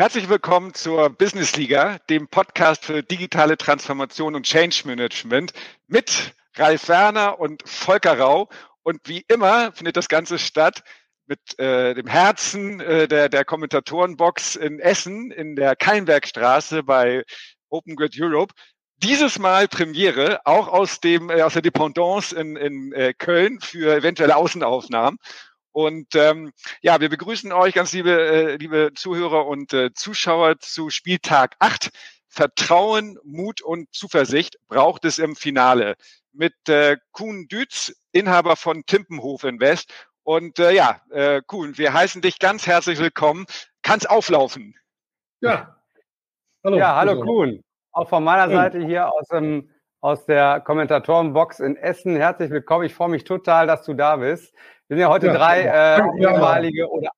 Herzlich willkommen zur Business Liga, dem Podcast für digitale Transformation und Change Management mit Ralf Werner und Volker Rau. Und wie immer findet das Ganze statt mit äh, dem Herzen äh, der, der Kommentatorenbox in Essen in der Keinbergstraße bei Open Grid Europe. Dieses Mal Premiere, auch aus dem äh, aus der Dependance in, in äh, Köln für eventuelle Außenaufnahmen. Und ähm, ja, wir begrüßen euch ganz liebe, äh, liebe Zuhörer und äh, Zuschauer zu Spieltag 8. Vertrauen, Mut und Zuversicht braucht es im Finale. Mit äh, Kuhn Dütz, Inhaber von Timpenhof Invest. Und äh, ja, äh, Kuhn, wir heißen dich ganz herzlich willkommen. Kannst auflaufen. Ja. Hallo. Ja, hallo Kuhn. Auch von meiner Seite hier aus, dem, aus der Kommentatorenbox in Essen. Herzlich willkommen. Ich freue mich total, dass du da bist. Wir sind ja heute ja, drei äh, ehemalige oder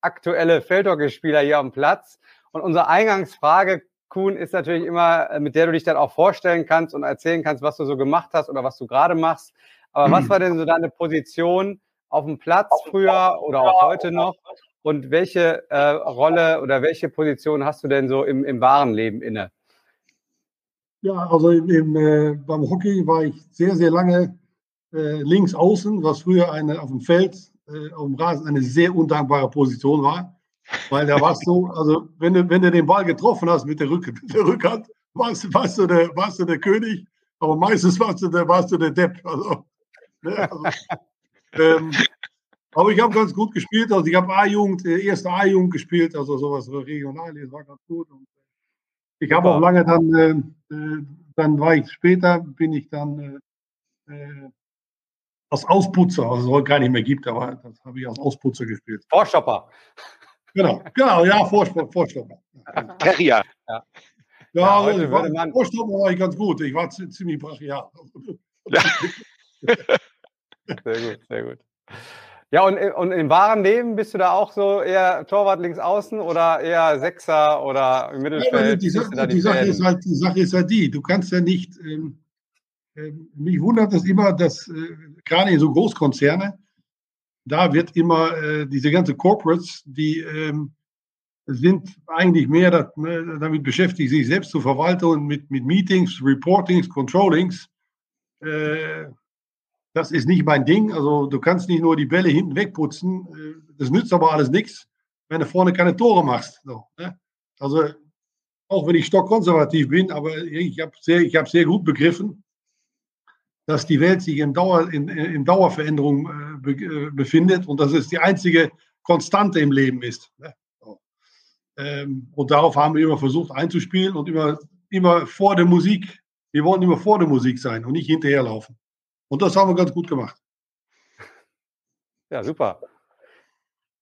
aktuelle Feldhockeyspieler hier am Platz. Und unsere Eingangsfrage, Kuhn, ist natürlich immer, äh, mit der du dich dann auch vorstellen kannst und erzählen kannst, was du so gemacht hast oder was du gerade machst. Aber was war denn so deine Position auf dem Platz früher oder auch heute noch? Und welche äh, Rolle oder welche Position hast du denn so im, im wahren Leben inne? Ja, also im, im, äh, beim Hockey war ich sehr, sehr lange äh, links außen, was früher eine auf dem Feld, äh, auf dem Rasen eine sehr undankbare Position war. Weil da warst du, also wenn du, wenn du den Ball getroffen hast mit der, Rück, mit der Rückhand, warst, warst, du der, warst du der König, aber meistens warst du der, warst du der Depp. Also, ne, also, ähm, aber ich habe ganz gut gespielt. Also ich habe A-Jugend, äh, erste A-Jugend gespielt, also sowas regional, das war ganz gut. Und äh, ich habe auch lange dann, äh, äh, dann war ich später, bin ich dann äh, als Ausputzer, was es heute gar nicht mehr gibt, aber das habe ich als Ausputzer gespielt. Vorstopper. Genau, genau, ja, Vorstopper. Vorstopper. Terrier. Ja, ja, ja war, man... Vorstopper war ich ganz gut. Ich war ziemlich brachial. Ja. sehr gut, sehr gut. Ja, und, und im wahren Leben bist du da auch so eher Torwart links außen oder eher Sechser oder im Mittelfeld? Ja, die, Sache, die, Sache ist halt, die Sache ist halt die, du kannst ja nicht, ähm, mich wundert es immer, dass äh, gerade in so Großkonzerne, da wird immer äh, diese ganze Corporates, die ähm, sind eigentlich mehr ne, damit beschäftigt, sich selbst zu verwalten und mit, mit Meetings, Reportings, Controllings. Äh, das ist nicht mein Ding. Also du kannst nicht nur die Bälle hinten wegputzen. Das nützt aber alles nichts, wenn du vorne keine Tore machst. Ne? Also auch wenn ich stockkonservativ bin, aber ich habe sehr, hab sehr gut begriffen, dass die Welt sich in, Dauer, in, in Dauerveränderung äh, äh, befindet und dass es die einzige Konstante im Leben ist. Ne? So. Ähm, und darauf haben wir immer versucht einzuspielen und immer, immer vor der Musik. Wir wollen immer vor der Musik sein und nicht hinterherlaufen. Und das haben wir ganz gut gemacht. Ja, super.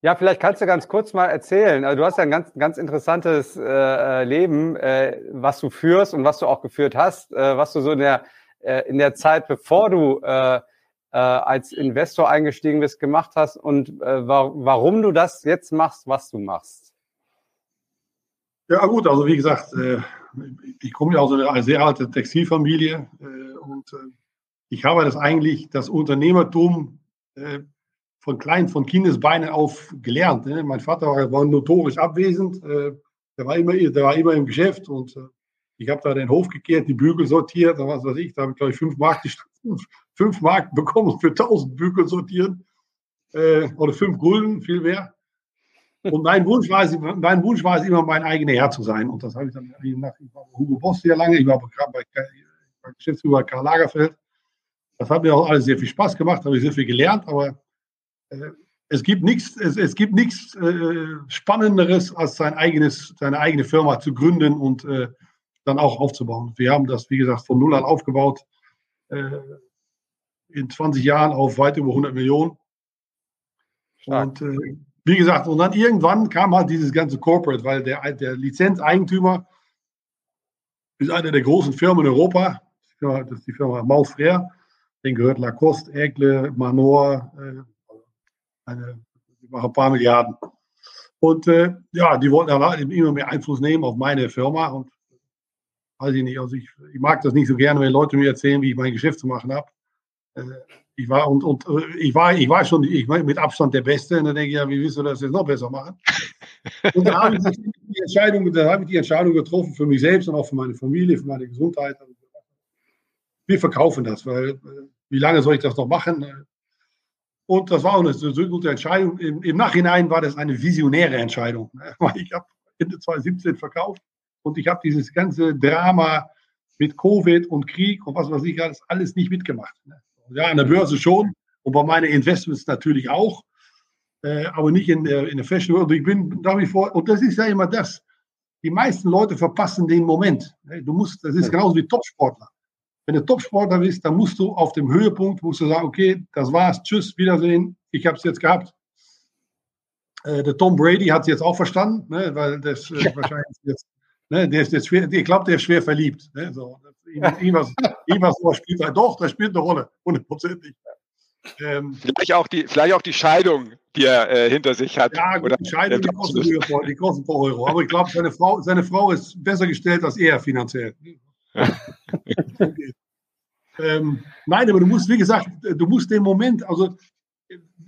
Ja, vielleicht kannst du ganz kurz mal erzählen. Also du hast ja ein ganz, ganz interessantes äh, Leben, äh, was du führst und was du auch geführt hast, äh, was du so in der äh, in der Zeit, bevor du äh, äh, als Investor eingestiegen bist, gemacht hast und äh, wa warum du das jetzt machst, was du machst. Ja gut, also wie gesagt, äh, ich komme ja aus einer sehr alten Textilfamilie äh, und ich habe das eigentlich, das Unternehmertum von klein, von Kindesbeinen auf gelernt. Ne? Mein Vater war, war notorisch abwesend, der, war immer, der war immer im Geschäft und ich habe da den Hof gekehrt, die Bügel sortiert, was weiß ich, da habe ich, glaube ich, fünf Mark, fünf Mark bekommen für 1000 Bügel sortieren. Äh, oder fünf Gulden, viel mehr. Und mein Wunsch, war es, mein Wunsch war es immer, mein eigener Herr zu sein. Und das habe ich dann nach, ich war Hugo Boss sehr lange, ich war bei, bei Geschäftsführer Karl Lagerfeld. Das hat mir auch alles sehr viel Spaß gemacht, habe ich sehr viel gelernt, aber äh, es gibt nichts, es, es gibt nichts äh, Spannenderes, als sein eigenes, seine eigene Firma zu gründen und äh, dann auch aufzubauen. Wir haben das, wie gesagt, von null an aufgebaut. Äh, in 20 Jahren auf weit über 100 Millionen. Stark. Und äh, wie gesagt, und dann irgendwann kam halt dieses ganze Corporate, weil der, der Lizenzeigentümer ist eine der großen Firmen in Europa. Das ist die Firma Maus Frère. Den gehört Lacoste, Egle, Manor, äh, eine, ein paar Milliarden. Und äh, ja, die wollten aber immer mehr Einfluss nehmen auf meine Firma. Und weiß ich nicht, also ich, ich mag das nicht so gerne, wenn Leute mir erzählen, wie ich mein Geschäft zu machen habe. Äh, ich war und, und äh, ich war, ich war schon ich war mit Abstand der Beste. Und dann denke ich, ja, wie willst du das jetzt noch besser machen? Und da habe ich die Entscheidung, da habe ich die Entscheidung getroffen für mich selbst und auch für meine Familie, für meine Gesundheit. Wir verkaufen das, weil äh, wie lange soll ich das noch machen? Und das war auch eine so gute Entscheidung. Im, Im, Nachhinein war das eine visionäre Entscheidung. Ich habe Ende 2017 verkauft und ich habe dieses ganze Drama mit Covid und Krieg und was weiß ich alles, alles nicht mitgemacht. Ja, an der Börse schon und bei meinen Investments natürlich auch, äh, aber nicht in der, in der Fashion World. Ich bin nach wie vor, und das ist ja immer das, die meisten Leute verpassen den Moment. Du musst, das ist genauso wie Topsportler. Wenn du Topsportler bist, dann musst du auf dem Höhepunkt, musst du sagen, okay, das war's, tschüss, Wiedersehen, ich habe es jetzt gehabt. Äh, der Tom Brady hat es jetzt auch verstanden, ne, weil das äh, wahrscheinlich jetzt, ne, der ist jetzt schwer, ich glaube, der ist schwer verliebt. Ne, so. Irgendwas, irgendwas spielt er, doch, das spielt eine Rolle, hundertprozentig. Ähm, vielleicht, auch die, vielleicht auch die Scheidung, die er äh, hinter sich hat. Ja, gut, die Scheidung, die kostet, die kostet ein paar Euro. Aber ich glaube, seine Frau, seine Frau ist besser gestellt als er finanziell. okay. ähm, nein, aber du musst, wie gesagt, du musst den Moment, also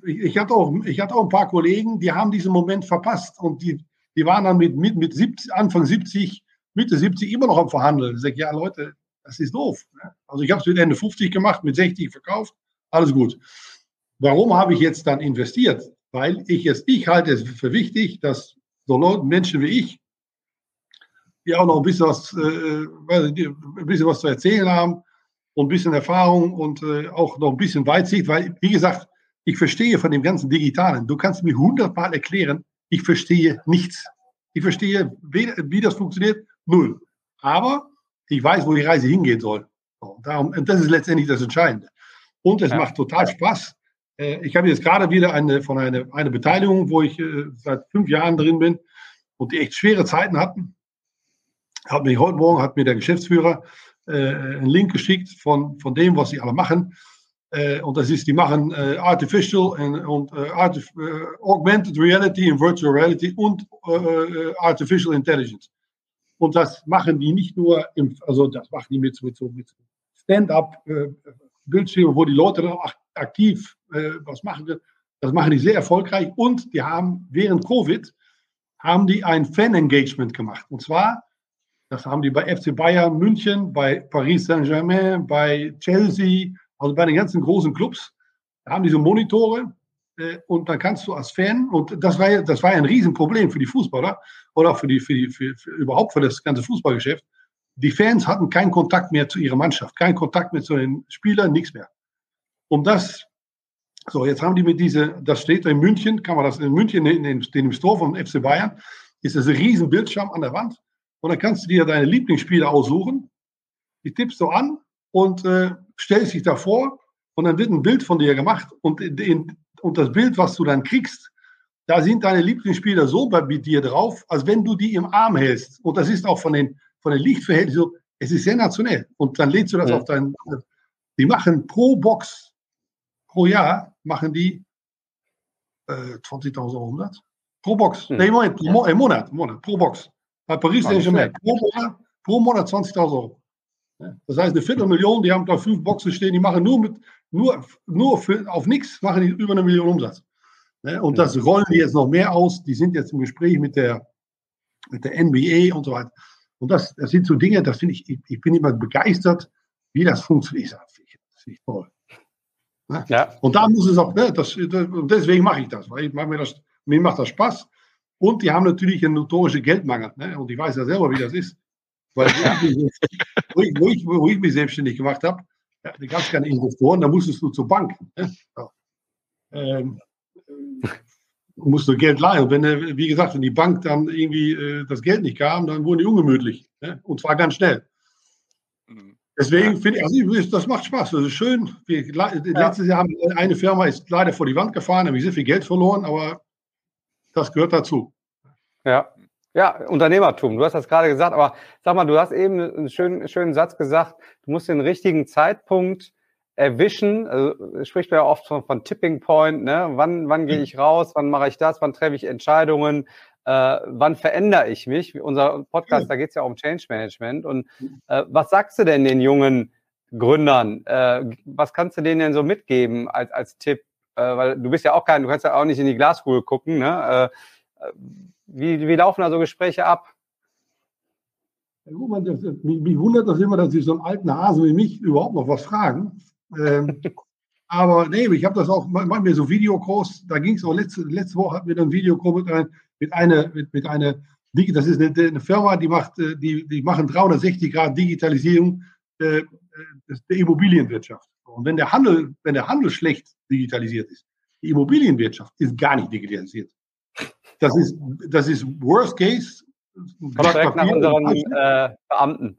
ich, ich, hatte auch, ich hatte auch ein paar Kollegen, die haben diesen Moment verpasst und die, die waren dann mit, mit, mit 70, Anfang 70, Mitte 70 immer noch am Verhandeln. Ich sage, ja Leute, das ist doof. Ne? Also ich habe es mit Ende 50 gemacht, mit 60 verkauft, alles gut. Warum habe ich jetzt dann investiert? Weil ich es, ich halte es für wichtig, dass so Leute, Menschen wie ich, die auch noch ein bisschen was, äh, ein bisschen was zu erzählen haben und ein bisschen Erfahrung und äh, auch noch ein bisschen Weitsicht, weil, wie gesagt, ich verstehe von dem ganzen Digitalen. Du kannst mir hundertmal erklären, ich verstehe nichts. Ich verstehe, wie, wie, das funktioniert, null. Aber ich weiß, wo die Reise hingehen soll. Und, darum, und das ist letztendlich das Entscheidende. Und es ja. macht total Spaß. Äh, ich habe jetzt gerade wieder eine, von einer eine Beteiligung, wo ich äh, seit fünf Jahren drin bin und die echt schwere Zeiten hatten hat mir heute Morgen hat mir der Geschäftsführer äh, einen Link geschickt von, von dem, was sie alle machen. Äh, und das ist, die machen äh, Artificial und, und äh, Artif äh, Augmented Reality und Virtual Reality und äh, Artificial Intelligence. Und das machen die nicht nur, im, also das machen die mit, mit so mit Stand-up-Bildschirmen, wo die Leute dann auch aktiv was machen. Das machen die sehr erfolgreich und die haben während Covid haben die ein Fan-Engagement gemacht. Und zwar das haben die bei FC Bayern München, bei Paris Saint-Germain, bei Chelsea, also bei den ganzen großen Clubs. Haben diese Monitore äh, und dann kannst du als Fan, und das war, das war ein Riesenproblem für die Fußballer oder für die, für die, für, für, überhaupt für das ganze Fußballgeschäft. Die Fans hatten keinen Kontakt mehr zu ihrer Mannschaft, keinen Kontakt mehr zu den Spielern, nichts mehr. Um das, so jetzt haben die mit diese, das steht in München, kann man das in München, in, in, in dem Store vom FC Bayern, ist das ein riesen Bildschirm an der Wand und dann kannst du dir deine Lieblingsspiele aussuchen. Die tippst du an und äh, stellst dich davor und dann wird ein Bild von dir gemacht und, in, und das Bild, was du dann kriegst, da sind deine Lieblingsspieler so bei dir drauf, als wenn du die im Arm hältst. Und das ist auch von den, von den Lichtverhältnissen so, es ist sensationell. Und dann lädst du das ja. auf deinen, die machen pro Box, pro Jahr, machen die äh, 20.000 Euro Pro Box. Mhm. Nee, Moment, ja. Monat, Monat, Monat, pro Box. Bei Paris Saint-Germain. Pro Monat, pro Monat 20.000 Euro. Das heißt, eine Viertelmillion, die haben da fünf Boxen stehen, die machen nur mit, nur, nur für, auf nichts, machen die über eine Million Umsatz. Und das rollen die jetzt noch mehr aus. Die sind jetzt im Gespräch mit der, mit der NBA und so weiter. Und das, das sind so Dinge, das finde ich, ich, ich, bin immer begeistert, wie das funktioniert. Das finde ich, toll. Ja. Und da muss es auch, ne, das, das, deswegen mache ich das, weil ich mir das, mir macht das Spaß. Und die haben natürlich einen notorischen Geldmangel. Ne? Und ich weiß ja selber, wie das ist. Weil wo ich, wo ich, wo ich mich selbstständig gemacht habe, ja, da gab es keine Investoren, da musstest du zur Bank. Ne? Ja. Ähm, äh, musst du Geld leihen. Und wenn, wie gesagt, wenn die Bank dann irgendwie äh, das Geld nicht kam, dann wurden die ungemütlich. Ne? Und zwar ganz schnell. Mhm. Deswegen finde ich, also das macht Spaß. Das ist schön. Wir, letztes Jahr haben eine Firma ist leider vor die Wand gefahren, habe ich sehr viel Geld verloren, aber das gehört dazu. Ja. Ja, Unternehmertum. Du hast das gerade gesagt, aber sag mal, du hast eben einen schönen, schönen Satz gesagt, du musst den richtigen Zeitpunkt erwischen. Also spricht man ja oft von, von Tipping Point, ne? Wann, wann gehe ich raus, wann mache ich das, wann treffe ich Entscheidungen, äh, wann verändere ich mich? Unser Podcast, da geht es ja um Change Management. Und äh, was sagst du denn den jungen Gründern? Äh, was kannst du denen denn so mitgeben als, als Tipp? äh, weil du bist ja auch kein, du kannst ja auch nicht in die Glaskugel gucken, ne? Wie, wie laufen da so Gespräche ab? Man, das, mich, mich, wundert das immer, dass Sie so einen alten Hasen wie mich überhaupt noch was fragen. Ähm, aber nee, ich habe das auch, machen wir so Videocalls, da ging es auch letzte, letzte Woche hatten wir einen Videocall mit, ein, mit einer, mit, mit einer, das ist eine, eine, Firma, die macht, äh, die, die machen 360 Grad Digitalisierung äh, der Immobilienwirtschaft. Und wenn der Handel, wenn der Handel schlecht digitalisiert ist, die Immobilienwirtschaft ist gar nicht digitalisiert. Das ist, das ist Worst Case. Blatt direkt nach unseren äh, Beamten.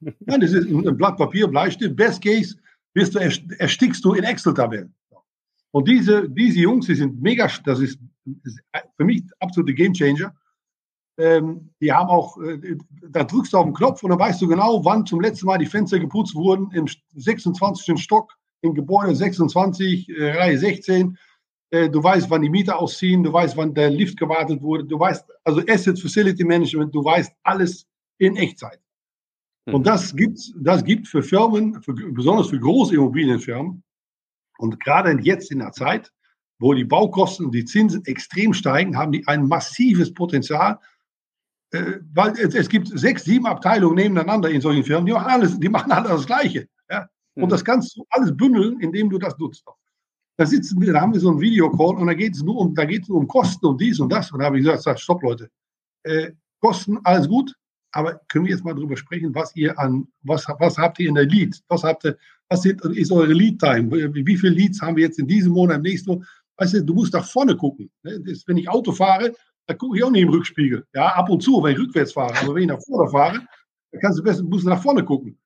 Nein, das ist ein Blatt Papier, Bleistift. Best Case wirst du, erstickst du in Excel-Tabellen. Und diese, diese Jungs, die sind mega, das ist, ist für mich absolute Gamechanger. Ähm, die haben auch, äh, da drückst du auf den Knopf und dann weißt du genau, wann zum letzten Mal die Fenster geputzt wurden im 26. Stock, im Gebäude 26, äh, Reihe 16. Äh, du weißt, wann die Mieter ausziehen, du weißt, wann der Lift gewartet wurde, du weißt, also Asset Facility Management, du weißt alles in Echtzeit. Und mhm. das gibt, das gibt für Firmen, für, besonders für große Immobilienfirmen, und gerade jetzt in der Zeit, wo die Baukosten und die Zinsen extrem steigen, haben die ein massives Potenzial, äh, weil es, es, gibt sechs, sieben Abteilungen nebeneinander in solchen Firmen, die machen alles, die machen alles das Gleiche. Ja? Und mhm. das kannst du alles bündeln, indem du das nutzt. Da sitzen wir, da haben wir so einen Videocall und da geht es nur um, da geht es nur um Kosten und dies und das. Und da habe ich gesagt, stopp Leute, äh, Kosten, alles gut, aber können wir jetzt mal darüber sprechen, was ihr an, was, was habt ihr in der Lead? Was habt ihr, was sind, ist eure Lead-Time? Wie viele Leads haben wir jetzt in diesem Monat, im nächsten Monat? Weißt du, du musst nach vorne gucken. Ne? Das, wenn ich Auto fahre, da gucke ich auch nicht im Rückspiegel. Ja, ab und zu, wenn ich rückwärts fahre. Aber wenn ich nach vorne fahre, dann kannst du besser, musst nach vorne gucken.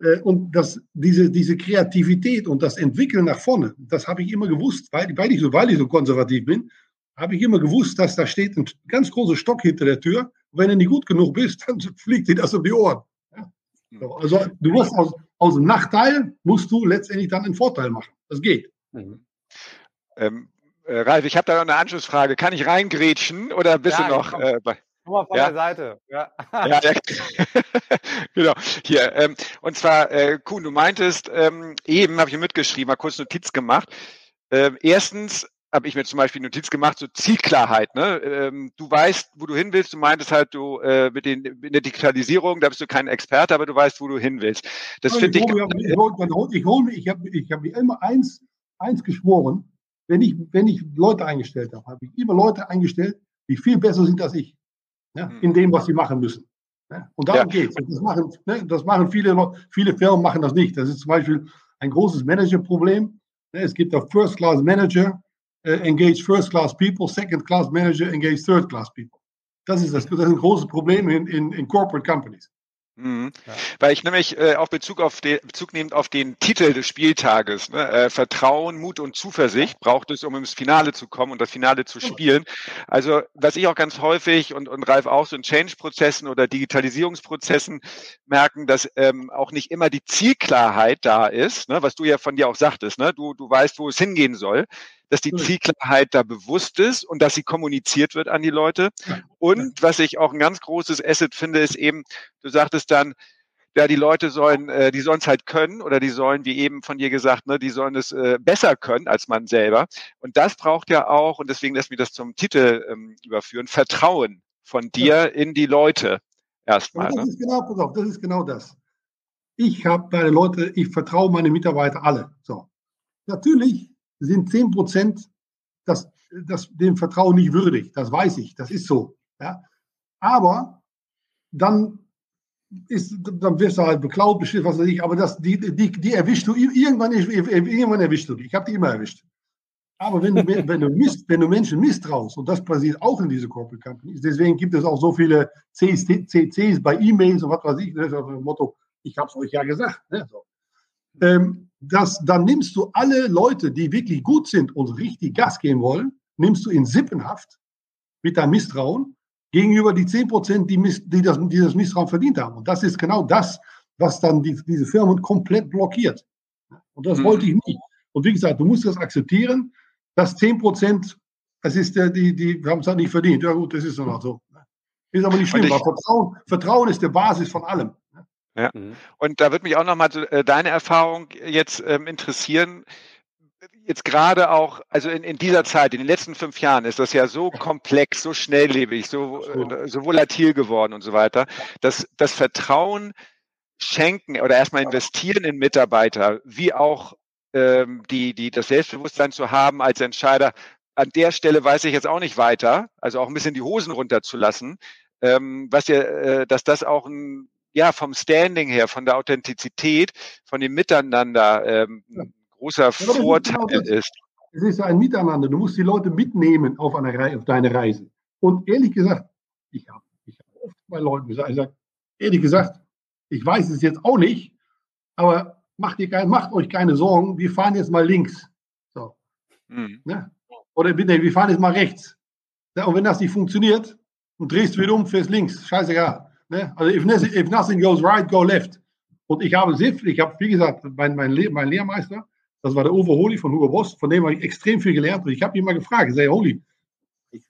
Äh, und das, diese, diese Kreativität und das Entwickeln nach vorne, das habe ich immer gewusst, weil, weil, ich so, weil ich so konservativ bin, habe ich immer gewusst, dass da steht ein ganz großer Stock hinter der Tür. Und wenn du nicht gut genug bist, dann fliegt dir das um die Ohren. Ja? Hm. Also du musst aus, aus dem Nachteil musst du letztendlich dann einen Vorteil machen. Das geht. Mhm. Ähm, äh, Ralf, ich habe da noch eine Anschlussfrage. Kann ich reingrätschen oder bist ja, du noch äh, bei? Komm mal von ja. der Seite. Ja, ja, ja. genau. Hier. Ähm, und zwar, äh, Kuhn, du meintest, ähm, eben habe ich mitgeschrieben, mal kurz Notiz gemacht. Ähm, erstens, habe ich mir zum Beispiel Notiz gemacht, so Zielklarheit. Ne? Ähm, du weißt, wo du hin willst. Du meintest halt, du äh, mit den in der Digitalisierung, da bist du kein Experte, aber du weißt, wo du hin willst. Das finde ich. Ich, ich, ich, hole, ich habe ich hab mir immer eins, eins geschworen. Wenn ich, wenn ich Leute eingestellt habe, habe ich immer Leute eingestellt, die viel besser sind als ich. Ne? In dem, was sie machen müssen. Ne? Und darum ja. geht es. Das machen, ne? das machen viele, viele Firmen machen das nicht. Das ist zum Beispiel ein großes Managerproblem. Ne? Es gibt auch First-Class Manager, äh, engage first-class people, second-class manager engage third-class people. Das ist, das, das ist ein großes Problem in, in, in corporate companies. Mhm. Ja. Weil ich nämlich äh, auf Bezug auf den Bezug nehmend auf den Titel des Spieltages, ne, äh, Vertrauen, Mut und Zuversicht braucht es, um ins Finale zu kommen und das Finale zu spielen. Also was ich auch ganz häufig und, und Ralf auch so in Change-Prozessen oder Digitalisierungsprozessen merken, dass ähm, auch nicht immer die Zielklarheit da ist, ne, was du ja von dir auch sagtest, ne, du, du weißt, wo es hingehen soll dass die Zielklarheit da bewusst ist und dass sie kommuniziert wird an die Leute. Und was ich auch ein ganz großes Asset finde, ist eben, du sagtest dann, ja, die Leute sollen, äh, die sollen es halt können oder die sollen, wie eben von dir gesagt, ne, die sollen es äh, besser können als man selber. Und das braucht ja auch, und deswegen lässt mich das zum Titel ähm, überführen, Vertrauen von dir in die Leute erstmal. Das ne? ist genau, pass auf, das ist genau das. Ich habe meine Leute, ich vertraue meine Mitarbeiter alle. So. Natürlich sind 10 Prozent das, das, dem Vertrauen nicht würdig. Das weiß ich, das ist so. Ja? Aber dann ist, dann wirst du halt beklaut, bestimmt, was weiß ich, aber das, die, die, die erwischst du, irgendwann, irgendwann erwischst du die. Ich habe die immer erwischt. Aber wenn du, wenn, du misst, wenn du Menschen misstraust, und das passiert auch in diese Corporate Companies, deswegen gibt es auch so viele CCs bei E-Mails und was weiß ich, ne, das Motto, ich habe es euch ja gesagt. Ne, so. Ähm, das, dann nimmst du alle Leute, die wirklich gut sind und richtig Gas geben wollen, nimmst du in Sippenhaft mit deinem Misstrauen gegenüber die 10 Prozent, die, die, das, die das Misstrauen verdient haben. Und das ist genau das, was dann die, diese Firmen komplett blockiert. Und das mhm. wollte ich nicht. Und wie gesagt, du musst das akzeptieren, dass 10 Prozent, das ist der, die, die haben es halt nicht verdient. Ja gut, das ist dann auch so. Ist aber nicht schlimm, weil Vertrauen, Vertrauen ist der Basis von allem. Ja. Mhm. Und da würde mich auch nochmal äh, deine Erfahrung jetzt ähm, interessieren. jetzt gerade auch, also in, in dieser Zeit, in den letzten fünf Jahren ist das ja so komplex, so schnelllebig, so, so volatil geworden und so weiter, dass das Vertrauen schenken oder erstmal investieren in Mitarbeiter, wie auch ähm, die, die das Selbstbewusstsein zu haben als Entscheider, an der Stelle weiß ich jetzt auch nicht weiter, also auch ein bisschen die Hosen runterzulassen, ähm, was ja, äh, dass das auch ein, ja, vom Standing her, von der Authentizität, von dem Miteinander ähm, ein großer Vorteil ist, genau ist. Es ist ein Miteinander. Du musst die Leute mitnehmen auf, eine, auf deine Reise. Und ehrlich gesagt, ich habe ich hab oft bei Leuten gesagt, ich sage, ehrlich gesagt, ich weiß es jetzt auch nicht, aber macht, ihr, macht euch keine Sorgen, wir fahren jetzt mal links. So. Mhm. Ne? Oder bitte, wir fahren jetzt mal rechts. Ja, und wenn das nicht funktioniert, und drehst wieder um, fährst links, scheißegal. Ne? Also if, if nothing goes right, go left. Und ich habe sehr ich habe, wie gesagt, mein, mein, Le mein Lehrmeister, das war der Uwe Holi von Hugo Boss, von dem habe ich extrem viel gelernt. Und ich habe ihn mal gefragt, ich sage, Holi, ich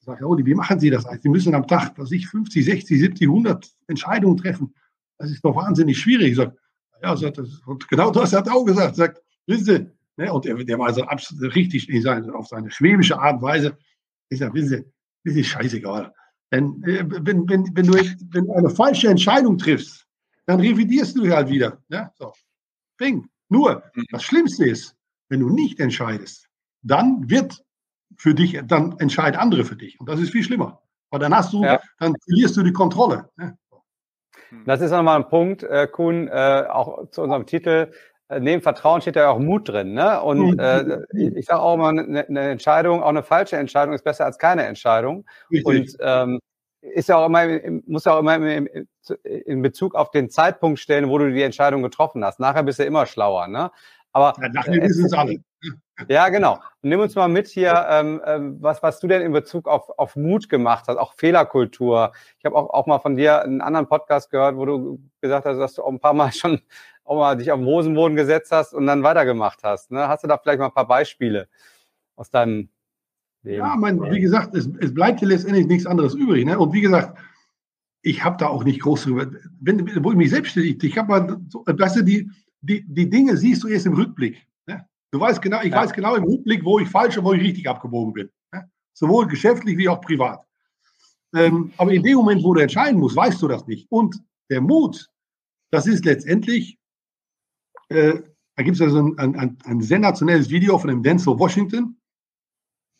sage, Holi, wie machen Sie das? Sie müssen am Tag, dass ich 50, 60, 70, 100 Entscheidungen treffen. Das ist doch wahnsinnig schwierig. Ich sage, ja, sagt, genau das hat er auch gesagt. Sagt, wissen Sie, ne, und der, der war also absolut richtig in seine, auf seine schwäbische Art und Weise. Ich sage, wissen Sie, das ist scheißegal. Denn, äh, wenn, wenn, wenn, du, wenn du eine falsche Entscheidung triffst, dann revidierst du halt wieder. Ja? So. Bing. Nur, mhm. das Schlimmste ist, wenn du nicht entscheidest, dann wird für dich, dann entscheiden andere für dich. Und das ist viel schlimmer. Weil dann hast du, ja. dann verlierst du die Kontrolle. Ja? Das ist nochmal ein Punkt, äh, Kuhn, äh, auch zu unserem Titel. Äh, neben Vertrauen steht ja auch Mut drin. Ne? Und mhm. äh, ich, sage auch immer, eine, eine Entscheidung, auch eine falsche Entscheidung ist besser als keine Entscheidung. Richtig. Und ähm, ist ja auch immer, muss ja auch immer in Bezug auf den Zeitpunkt stellen, wo du die Entscheidung getroffen hast. Nachher bist du immer schlauer. Ne? Aber ja, nachher wissen es alle. Ja, genau. Und nimm uns mal mit hier, ähm, ähm, was, was du denn in Bezug auf, auf Mut gemacht hast, auch Fehlerkultur. Ich habe auch, auch mal von dir einen anderen Podcast gehört, wo du gesagt hast, dass du auch ein paar Mal schon auch mal dich auf den Hosenboden gesetzt hast und dann weitergemacht hast. Ne? Hast du da vielleicht mal ein paar Beispiele aus deinem Leben? Ja, mein, wie gesagt, es, es bleibt dir letztendlich nichts anderes übrig. Ne? Und wie gesagt, ich habe da auch nicht groß drüber. Wenn, wo ich mich selbstständig, ich habe mal, so, weißt du, die, die, die Dinge siehst du erst im Rückblick. Ne? Du weißt genau, ich ja. weiß genau im Rückblick, wo ich falsch und wo ich richtig abgebogen bin. Ne? Sowohl geschäftlich wie auch privat. Ähm, aber in dem Moment, wo du entscheiden musst, weißt du das nicht. Und der Mut, das ist letztendlich äh, da gibt es also ein, ein, ein, sensationelles Video von dem Denzel Washington.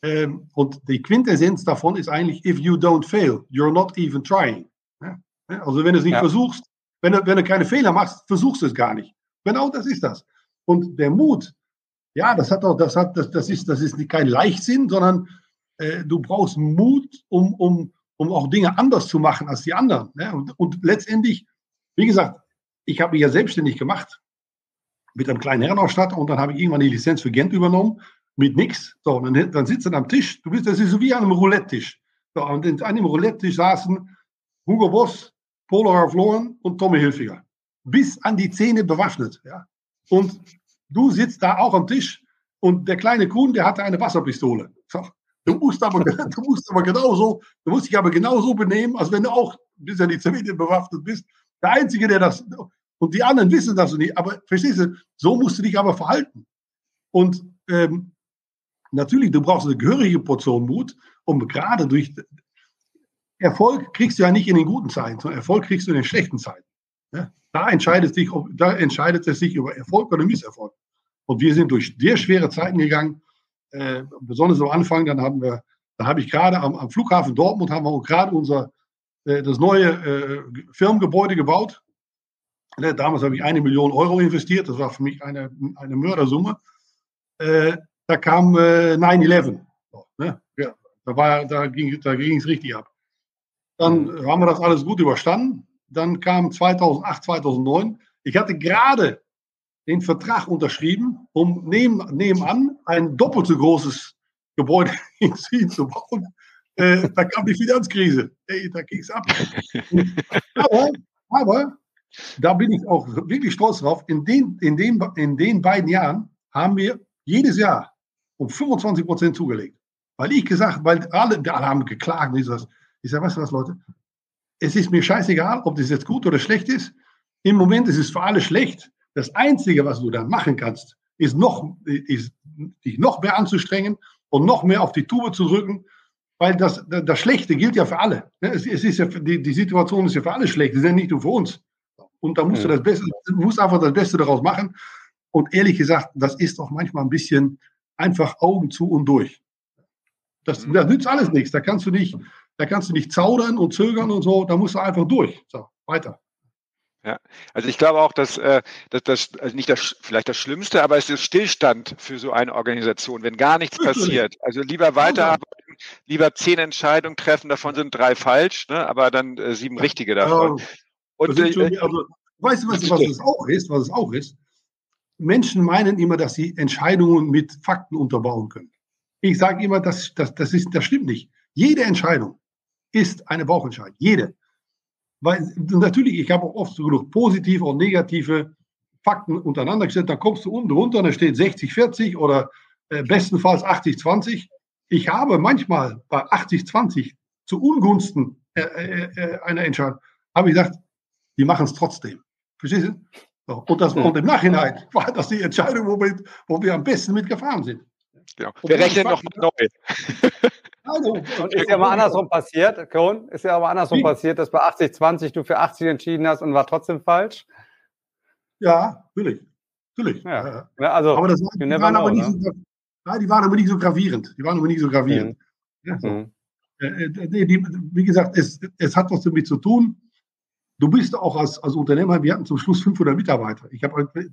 Ähm, und die Quintessenz davon ist eigentlich, if you don't fail, you're not even trying. Ja? Also wenn du es nicht ja. versuchst, wenn du, wenn du keine Fehler machst, versuchst du es gar nicht. Genau das ist das. Und der Mut, ja, das hat auch, das hat, das, das ist, das ist kein Leichtsinn, sondern äh, du brauchst Mut, um, um, um auch Dinge anders zu machen als die anderen. Ne? Und, und letztendlich, wie gesagt, ich habe mich ja selbstständig gemacht mit einem kleinen Herrenausstatter und dann habe ich irgendwann die Lizenz für Gent übernommen mit nichts. So, dann, dann sitzt er am Tisch. Du bist, das ist so wie an einem Roulette-Tisch. So, und an einem Roulette-Tisch saßen Hugo Boss, Polo Ralph und Tommy Hilfiger. Bis an die Zähne bewaffnet. Ja. Und du sitzt da auch am Tisch und der kleine Kuhn, der hatte eine Wasserpistole. So, du musst aber, du musst aber genauso, du musst dich aber genauso benehmen, als wenn du auch bis an die Zähne bewaffnet bist. Der Einzige, der das, und die anderen wissen das nicht. Aber verstehst du, so musst du dich aber verhalten. Und ähm, natürlich, du brauchst eine gehörige Portion Mut, um gerade durch Erfolg kriegst du ja nicht in den guten Zeiten, sondern Erfolg kriegst du in den schlechten Zeiten. Ja? Da, entscheidet sich, da entscheidet es sich über Erfolg oder Misserfolg. Und wir sind durch sehr schwere Zeiten gegangen, äh, besonders am Anfang. Dann haben wir, da habe ich gerade am, am, Flughafen Dortmund haben wir gerade unser äh, das neue äh, Firmengebäude gebaut Ne, damals habe ich eine Million Euro investiert, das war für mich eine, eine Mördersumme. Äh, da kam äh, 9-11. ne? ja, da, da ging da es richtig ab. Dann haben wir das alles gut überstanden. Dann kam 2008, 2009. Ich hatte gerade den Vertrag unterschrieben, um neben, nebenan ein doppelt so großes Gebäude hinzubauen. Äh, da kam die Finanzkrise. Hey, da ging es ab. aber, aber da bin ich auch wirklich stolz drauf. In den, in den, in den beiden Jahren haben wir jedes Jahr um 25 Prozent zugelegt. Weil ich gesagt, weil alle, alle haben geklagt. Ich sage, ich sag, weißt du was, Leute? Es ist mir scheißegal, ob das jetzt gut oder schlecht ist. Im Moment ist es für alle schlecht. Das Einzige, was du dann machen kannst, ist noch, ist, dich noch mehr anzustrengen und noch mehr auf die Tube zu drücken, weil das, das Schlechte gilt ja für alle. Es, es ist ja, die, die Situation ist ja für alle schlecht, es ist ja nicht nur für uns. Und da musst ja. du das Beste, musst einfach das Beste daraus machen. Und ehrlich gesagt, das ist doch manchmal ein bisschen einfach Augen zu und durch. Das, mhm. das nützt alles nichts. Da kannst du nicht, da kannst du nicht zaudern und zögern und so. Da musst du einfach durch. So, weiter. Ja, also ich glaube auch, dass, äh, dass das also nicht das vielleicht das Schlimmste, aber es ist Stillstand für so eine Organisation, wenn gar nichts passiert. Also lieber weiterarbeiten, lieber zehn Entscheidungen treffen, davon sind drei falsch, ne, aber dann äh, sieben richtige davon. Und, äh, schon, also, weißt du, was, was es auch ist? Was es auch ist? Menschen meinen immer, dass sie Entscheidungen mit Fakten unterbauen können. Ich sage immer, das, das, das, ist, das stimmt nicht. Jede Entscheidung ist eine Bauchentscheidung. Jede. Weil natürlich, ich habe auch oft so genug positive und negative Fakten untereinander gestellt. Dann kommst du unten runter, da steht 60-40 oder äh, bestenfalls 80-20. Ich habe manchmal bei 80-20 zu Ungunsten äh, äh, äh, einer Entscheidung, habe ich gesagt, die machen es trotzdem. Verstehst du? So, und, das, und im Nachhinein war das die Entscheidung, wo wir, wo wir am besten mitgefahren sind. Genau. Wir rechnen nochmal neu. Also, und ist ja mal andersrum passiert, Kohn, ist ja aber andersrum Wie? passiert, dass bei 80-20 du für 80 entschieden hast und war trotzdem falsch? Ja, natürlich. Natürlich. Ja. ja also, aber das war, die, waren know, aber nicht ne? so, ja, die waren aber nicht so gravierend. Die waren aber nicht so gravierend. Mhm. Ja, so. mhm. Äh, äh die, wie gesagt, es, es hat was damit zu tun. Du bist auch als, als Unternehmer, wir hatten zum Schluss 500 Mitarbeiter. Ich habe, äh,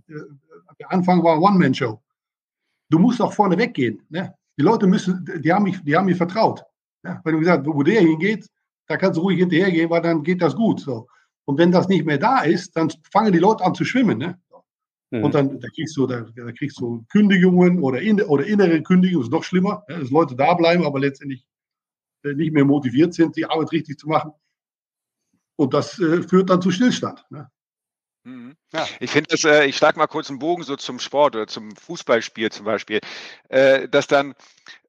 der Anfang war One-Man-Show. Du musst auch vorne weggehen. Ne? Die Leute müssen, die haben mich, die haben mir vertraut. Ja, wenn du gesagt, wo der hingeht, da kannst du ruhig hinterhergehen, weil dann geht das gut. So. Und wenn das nicht mehr da ist, dann fangen die Leute an zu schwimmen. Ne? Mhm. Und dann da kriegst du, da, da, kriegst du Kündigungen oder, in, oder innere Kündigungen, ist noch schlimmer, ja, dass Leute da bleiben, aber letztendlich äh, nicht mehr motiviert sind, die Arbeit richtig zu machen. Und das äh, führt dann zu Stillstand. Ne? Mhm. Ja. Ich finde das, äh, ich schlage mal kurz einen Bogen so zum Sport oder zum Fußballspiel zum Beispiel, äh, dass dann,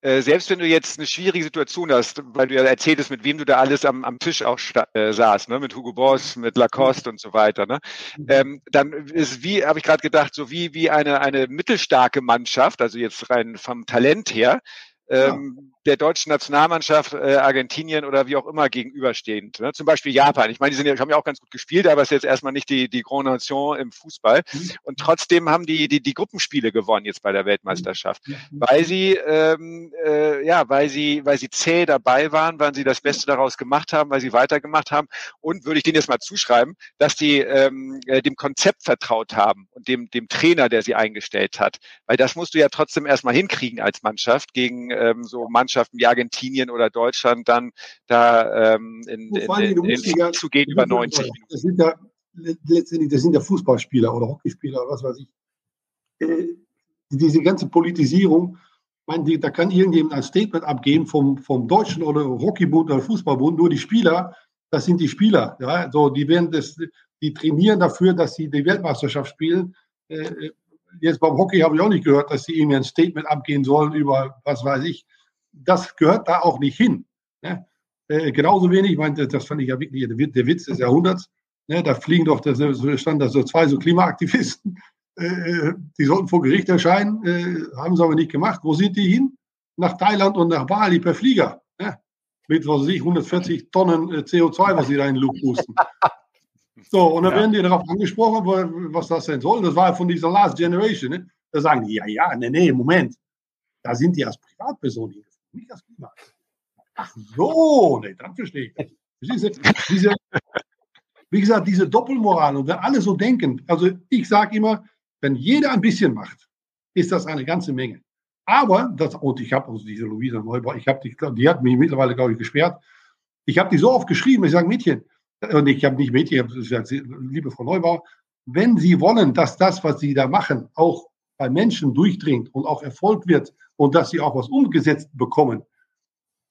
äh, selbst wenn du jetzt eine schwierige Situation hast, weil du ja erzähltest, mit wem du da alles am, am Tisch auch äh, saß, ne? mit Hugo Boss, mit Lacoste und so weiter, ne? Mhm. ähm, dann ist wie, habe ich gerade gedacht, so wie, wie eine, eine mittelstarke Mannschaft, also jetzt rein vom Talent her, ähm, der deutschen Nationalmannschaft äh, Argentinien oder wie auch immer gegenüberstehend. Ne? Zum Beispiel Japan. Ich meine, die sind ja, haben ja auch ganz gut gespielt, aber es ist jetzt erstmal nicht die, die Grand Nation im Fußball. Mhm. Und trotzdem haben die, die die Gruppenspiele gewonnen jetzt bei der Weltmeisterschaft, mhm. weil sie ähm, äh, ja, weil sie weil sie zäh dabei waren, weil sie das Beste daraus gemacht haben, weil sie weitergemacht haben und würde ich denen jetzt mal zuschreiben, dass die ähm, äh, dem Konzept vertraut haben und dem dem Trainer, der sie eingestellt hat, weil das musst du ja trotzdem erstmal hinkriegen als Mannschaft gegen ähm, so Mannschaften Mannschaften wie Argentinien oder Deutschland dann da ähm, in, in, in, in ja, zu gehen über 90 Minuten. Das sind ja letztendlich, das sind ja Fußballspieler oder Hockeyspieler oder was weiß ich. Äh, diese ganze Politisierung, meine, da kann irgendjemand ein Statement abgeben vom, vom Deutschen oder Hockeybund oder Fußballbund, nur die Spieler, das sind die Spieler. Ja, so, die, werden das, die trainieren dafür, dass sie die Weltmeisterschaft spielen. Äh, jetzt beim Hockey habe ich auch nicht gehört, dass sie irgendwie ein Statement abgehen sollen über, was weiß ich, das gehört da auch nicht hin. Ne? Äh, genauso wenig, ich meine, das fand ich ja wirklich der Witz des Jahrhunderts. Ne? Da fliegen doch, das, stand da so zwei so Klimaaktivisten, äh, die sollten vor Gericht erscheinen, äh, haben sie aber nicht gemacht. Wo sind die hin? Nach Thailand und nach Bali per Flieger. Ne? Mit, was weiß ich, 140 Tonnen äh, CO2, was sie da in den Luft pusten. So, und dann ja. werden die darauf angesprochen, was das denn soll. Das war ja von dieser Last Generation. Ne? Da sagen die, ja, ja, nee, nee, Moment. Da sind die als Privatperson hingefahren nicht das Klima. Ach so, nee, dann verstehe ich Diese, diese, wie gesagt, diese Doppelmoral und wenn alle so denken, also ich sage immer, wenn jeder ein bisschen macht, ist das eine ganze Menge. Aber, das, und ich habe also diese Luisa Neubauer, ich habe die, die hat mich mittlerweile, glaube ich, gesperrt. Ich habe die so oft geschrieben, ich sage Mädchen, und ich habe nicht Mädchen, ich gesagt, liebe Frau Neubauer, wenn Sie wollen, dass das, was Sie da machen, auch bei Menschen durchdringt und auch Erfolg wird und dass sie auch was umgesetzt bekommen,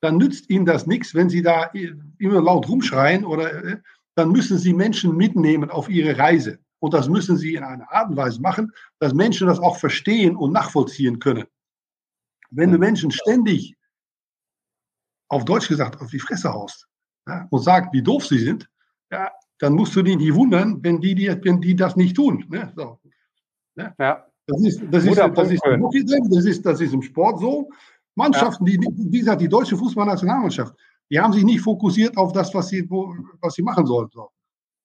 dann nützt ihnen das nichts, wenn sie da immer laut rumschreien oder äh, dann müssen sie Menschen mitnehmen auf ihre Reise. Und das müssen sie in einer Art und Weise machen, dass Menschen das auch verstehen und nachvollziehen können. Wenn du Menschen ständig, auf Deutsch gesagt, auf die Fresse haust ja, und sagst, wie doof sie sind, ja, dann musst du dich nicht wundern, wenn die, die, wenn die das nicht tun. Ne? So. Ne? Ja. Das ist, das ist, das ist, das ist, das ist im Sport so. Mannschaften, die, wie gesagt, die deutsche Fußballnationalmannschaft, die haben sich nicht fokussiert auf das, was sie, was sie machen sollten. So.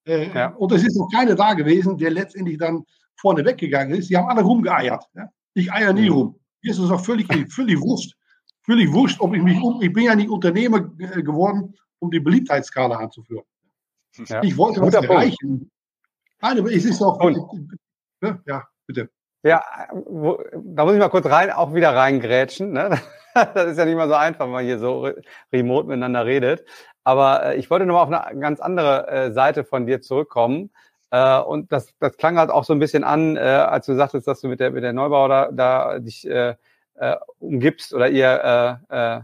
Äh, ja. Und es ist noch keiner da gewesen, der letztendlich dann vorne weggegangen ist. Die haben alle rumgeeiert. Ja? Ich eier nie mhm. rum. Hier ist es auch völlig, völlig wurscht. Völlig wurscht, ob ich mich um, ich bin ja nicht Unternehmer äh, geworden, um die Beliebtheitsskala anzuführen. Ja. Ich wollte was erreichen. Nein, aber es ist auch, ja, bitte. Ja, wo, da muss ich mal kurz rein, auch wieder reingrätschen. Ne? Das ist ja nicht mal so einfach, wenn man hier so remote miteinander redet. Aber äh, ich wollte nochmal auf eine ganz andere äh, Seite von dir zurückkommen. Äh, und das, das klang halt auch so ein bisschen an, äh, als du sagtest, dass du mit der, mit der Neubau da, da dich äh, äh, umgibst oder ihr äh,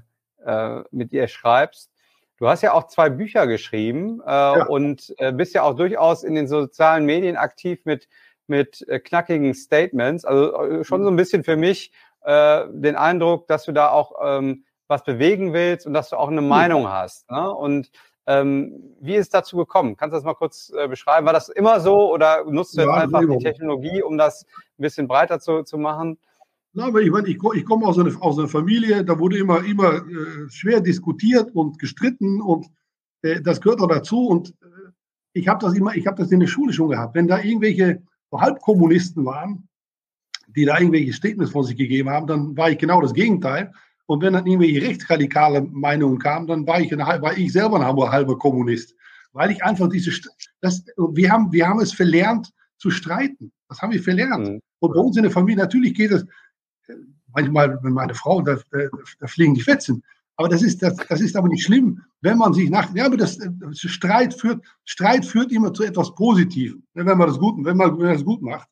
äh, mit ihr schreibst. Du hast ja auch zwei Bücher geschrieben äh, ja. und äh, bist ja auch durchaus in den sozialen Medien aktiv mit, mit äh, knackigen Statements. Also äh, schon so ein bisschen für mich äh, den Eindruck, dass du da auch ähm, was bewegen willst und dass du auch eine Meinung hast. Ne? Und ähm, wie ist es dazu gekommen? Kannst du das mal kurz äh, beschreiben? War das immer so oder nutzt du jetzt ja, einfach die Technologie, um das ein bisschen breiter zu, zu machen? Na, aber ich, meine, ich, ich komme aus, einer, aus einer Familie, da wurde immer, immer äh, schwer diskutiert und gestritten und äh, das gehört auch dazu. Und ich habe das immer, ich habe das in der Schule schon gehabt. Wenn da irgendwelche Halbkommunisten waren, die da irgendwelche Statements von sich gegeben haben, dann war ich genau das Gegenteil. Und wenn dann irgendwelche rechtsradikale Meinungen kamen, dann war ich, eine, war ich selber ein halber Kommunist. Weil ich einfach diese, das, wir haben, wir haben es verlernt zu streiten. Das haben wir verlernt. Mhm. Und bei uns in der Familie, natürlich geht es, manchmal, wenn meine Frau, da, da, da fliegen die Fetzen. Aber das ist, das, das ist aber nicht schlimm, wenn man sich nach, ja, aber das, das Streit führt, Streit führt immer zu etwas Positivem, wenn man das gut, wenn man, wenn man das gut macht.